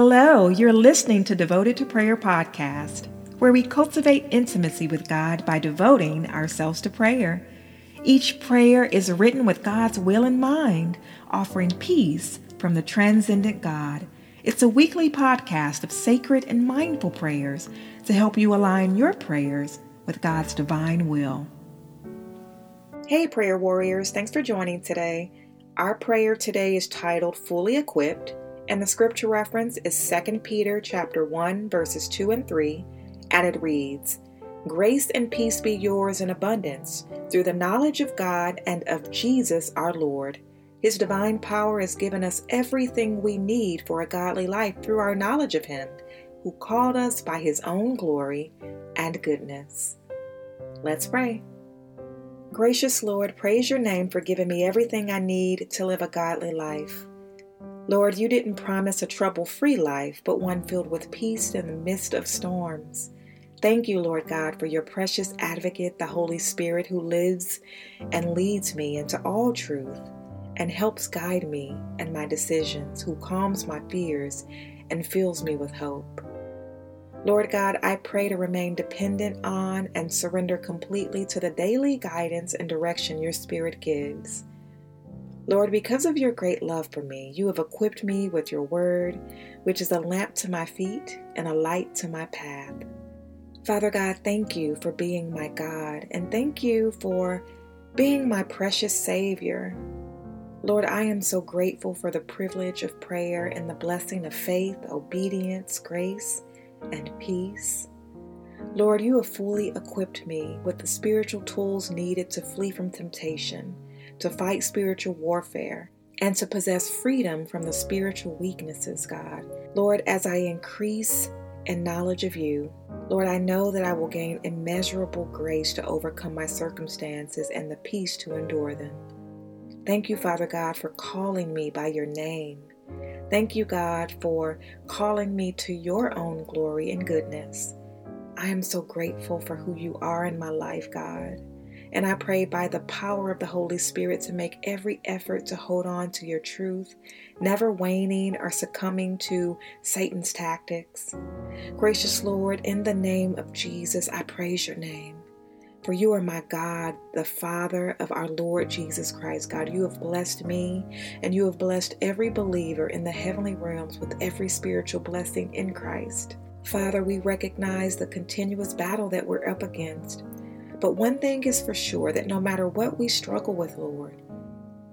Hello, you're listening to Devoted to Prayer podcast, where we cultivate intimacy with God by devoting ourselves to prayer. Each prayer is written with God's will in mind, offering peace from the transcendent God. It's a weekly podcast of sacred and mindful prayers to help you align your prayers with God's divine will. Hey, prayer warriors, thanks for joining today. Our prayer today is titled Fully Equipped, and the scripture reference is 2 Peter chapter 1 verses 2 and 3, and it reads, Grace and peace be yours in abundance through the knowledge of God and of Jesus our Lord. His divine power has given us everything we need for a godly life through our knowledge of Him, who called us by His own glory and goodness. Let's pray. Gracious Lord, praise your name for giving me everything I need to live a godly life. Lord, you didn't promise a trouble free life, but one filled with peace in the midst of storms. Thank you, Lord God, for your precious advocate, the Holy Spirit, who lives and leads me into all truth and helps guide me and my decisions, who calms my fears and fills me with hope. Lord God, I pray to remain dependent on and surrender completely to the daily guidance and direction your Spirit gives. Lord, because of your great love for me, you have equipped me with your word, which is a lamp to my feet and a light to my path. Father God, thank you for being my God, and thank you for being my precious Savior. Lord, I am so grateful for the privilege of prayer and the blessing of faith, obedience, grace, and peace. Lord, you have fully equipped me with the spiritual tools needed to flee from temptation, to fight spiritual warfare, and to possess freedom from the spiritual weaknesses, God. Lord, as I increase in knowledge of you, Lord, I know that I will gain immeasurable grace to overcome my circumstances and the peace to endure them. Thank you, Father God, for calling me by your name Thank you, God, for calling me to your own glory and goodness. I am so grateful for who you are in my life, God. And I pray by the power of the Holy Spirit to make every effort to hold on to your truth, never waning or succumbing to Satan's tactics. Gracious Lord, in the name of Jesus, I praise your name. For you are my God, the Father of our Lord Jesus Christ. God, you have blessed me and you have blessed every believer in the heavenly realms with every spiritual blessing in Christ. Father, we recognize the continuous battle that we're up against. But one thing is for sure that no matter what we struggle with, Lord,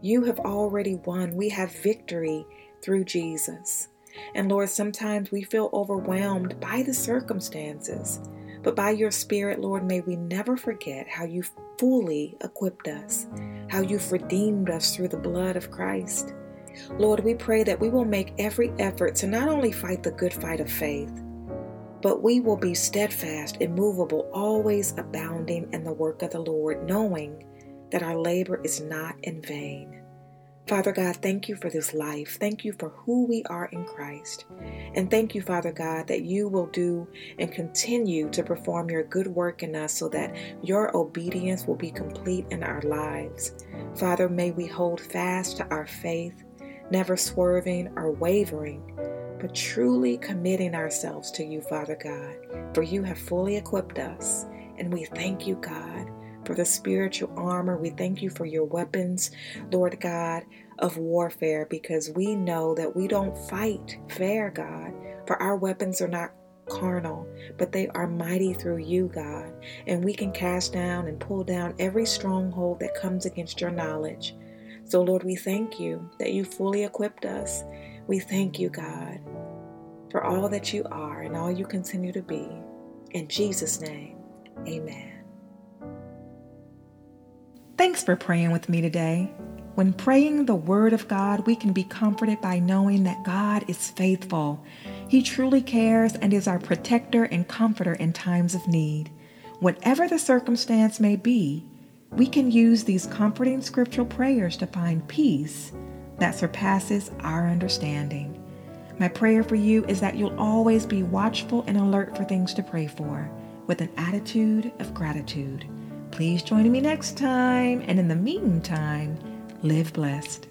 you have already won. We have victory through Jesus. And Lord, sometimes we feel overwhelmed by the circumstances. But by your Spirit, Lord, may we never forget how you fully equipped us, how you've redeemed us through the blood of Christ. Lord, we pray that we will make every effort to not only fight the good fight of faith, but we will be steadfast, immovable, always abounding in the work of the Lord, knowing that our labor is not in vain. Father God, thank you for this life. Thank you for who we are in Christ. And thank you, Father God, that you will do and continue to perform your good work in us so that your obedience will be complete in our lives. Father, may we hold fast to our faith, never swerving or wavering, but truly committing ourselves to you, Father God, for you have fully equipped us. And we thank you, God for the spiritual armor. We thank you for your weapons, Lord God, of warfare, because we know that we don't fight fair, God, for our weapons are not carnal, but they are mighty through you, God. And we can cast down and pull down every stronghold that comes against your knowledge. So, Lord, we thank you that you fully equipped us. We thank you, God, for all that you are and all you continue to be. In Jesus' name, amen. Thanks for praying with me today. When praying the Word of God, we can be comforted by knowing that God is faithful. He truly cares and is our protector and comforter in times of need. Whatever the circumstance may be, we can use these comforting scriptural prayers to find peace that surpasses our understanding. My prayer for you is that you'll always be watchful and alert for things to pray for with an attitude of gratitude. Please join me next time, and in the meantime, live blessed.